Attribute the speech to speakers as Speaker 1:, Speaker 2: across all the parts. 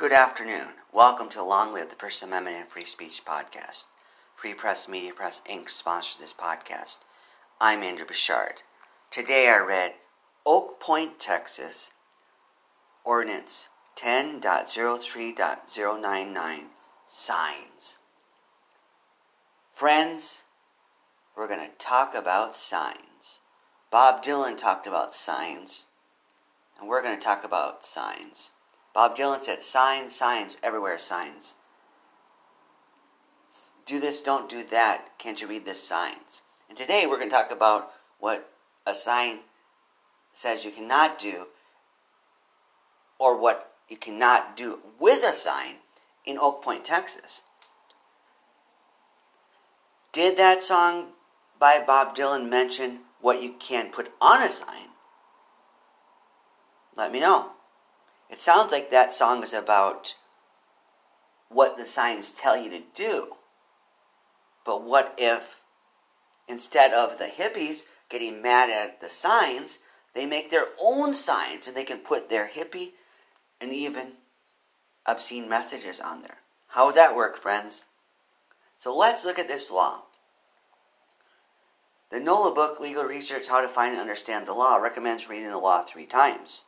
Speaker 1: Good afternoon. Welcome to Long Live the First Amendment and Free Speech podcast. Free Press Media Press Inc. sponsors this podcast. I'm Andrew Bouchard. Today I read Oak Point, Texas, Ordinance 10.03.099 Signs. Friends, we're going to talk about signs. Bob Dylan talked about signs, and we're going to talk about signs. Bob Dylan said, signs, signs, everywhere signs. Do this, don't do that. Can't you read this signs? And today we're going to talk about what a sign says you cannot do or what you cannot do with a sign in Oak Point, Texas. Did that song by Bob Dylan mention what you can put on a sign? Let me know. It sounds like that song is about what the signs tell you to do. But what if instead of the hippies getting mad at the signs, they make their own signs and they can put their hippie and even obscene messages on there? How would that work, friends? So let's look at this law. The Nolo book, Legal Research How to Find and Understand the Law, recommends reading the law three times.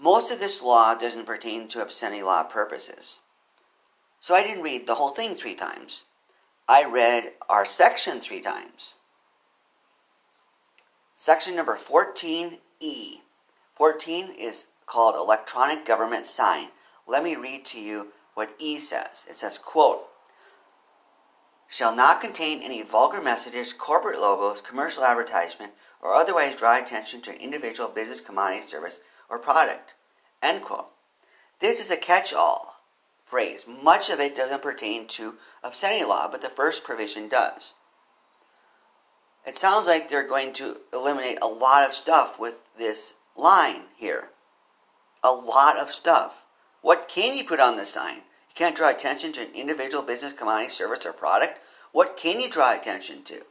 Speaker 1: Most of this law doesn't pertain to obscenity law purposes. So I didn't read the whole thing three times. I read our section three times. Section number 14E. 14 is called Electronic Government Sign. Let me read to you what E says. It says, quote, shall not contain any vulgar messages, corporate logos, commercial advertisement, or otherwise draw attention to an individual business, commodity, service, or product. End quote. This is a catch all phrase. Much of it doesn't pertain to obscenity law, but the first provision does. It sounds like they're going to eliminate a lot of stuff with this line here. A lot of stuff. What can you put on the sign? You can't draw attention to an individual business, commodity, service, or product. What can you draw attention to?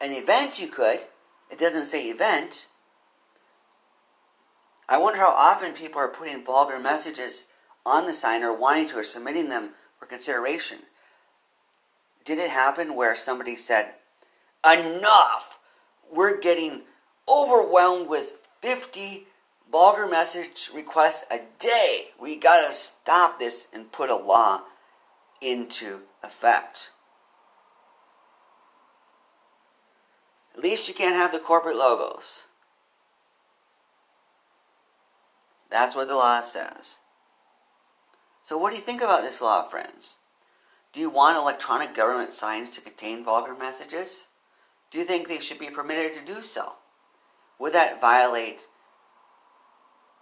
Speaker 1: An event you could. It doesn't say event. I wonder how often people are putting vulgar messages on the sign or wanting to or submitting them for consideration. Did it happen where somebody said, Enough! We're getting overwhelmed with 50 vulgar message requests a day. We gotta stop this and put a law into effect. At least you can't have the corporate logos. That's what the law says. So, what do you think about this law, friends? Do you want electronic government signs to contain vulgar messages? Do you think they should be permitted to do so? Would that violate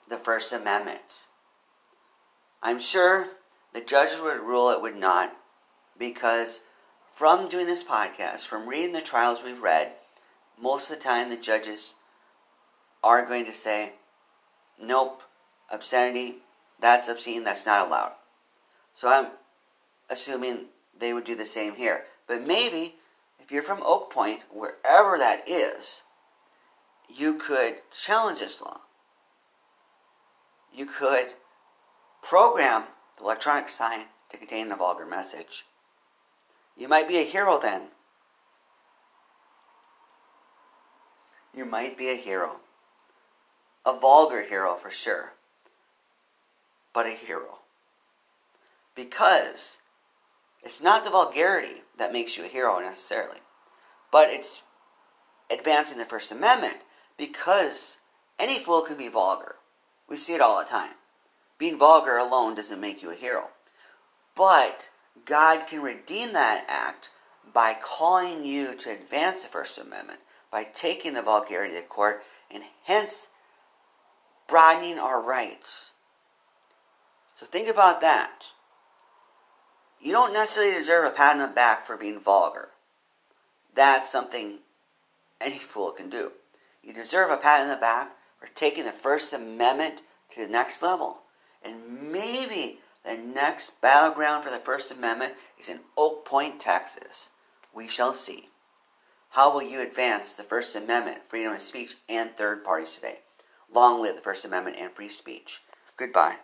Speaker 1: the First Amendment? I'm sure the judges would rule it would not because from doing this podcast, from reading the trials we've read, most of the time the judges are going to say, nope, obscenity, that's obscene, that's not allowed. So I'm assuming they would do the same here. But maybe if you're from Oak Point, wherever that is, you could challenge this law. You could program the electronic sign to contain a vulgar message. You might be a hero then. You might be a hero. A vulgar hero for sure but a hero. Because it's not the vulgarity that makes you a hero necessarily, but it's advancing the First Amendment because any fool can be vulgar. We see it all the time. Being vulgar alone doesn't make you a hero. But God can redeem that act by calling you to advance the First Amendment, by taking the vulgarity to court, and hence broadening our rights. So think about that. You don't necessarily deserve a pat on the back for being vulgar. That's something any fool can do. You deserve a pat on the back for taking the First Amendment to the next level. And maybe the next battleground for the First Amendment is in Oak Point, Texas. We shall see. How will you advance the First Amendment, freedom of speech, and third parties today? Long live the First Amendment and free speech. Goodbye.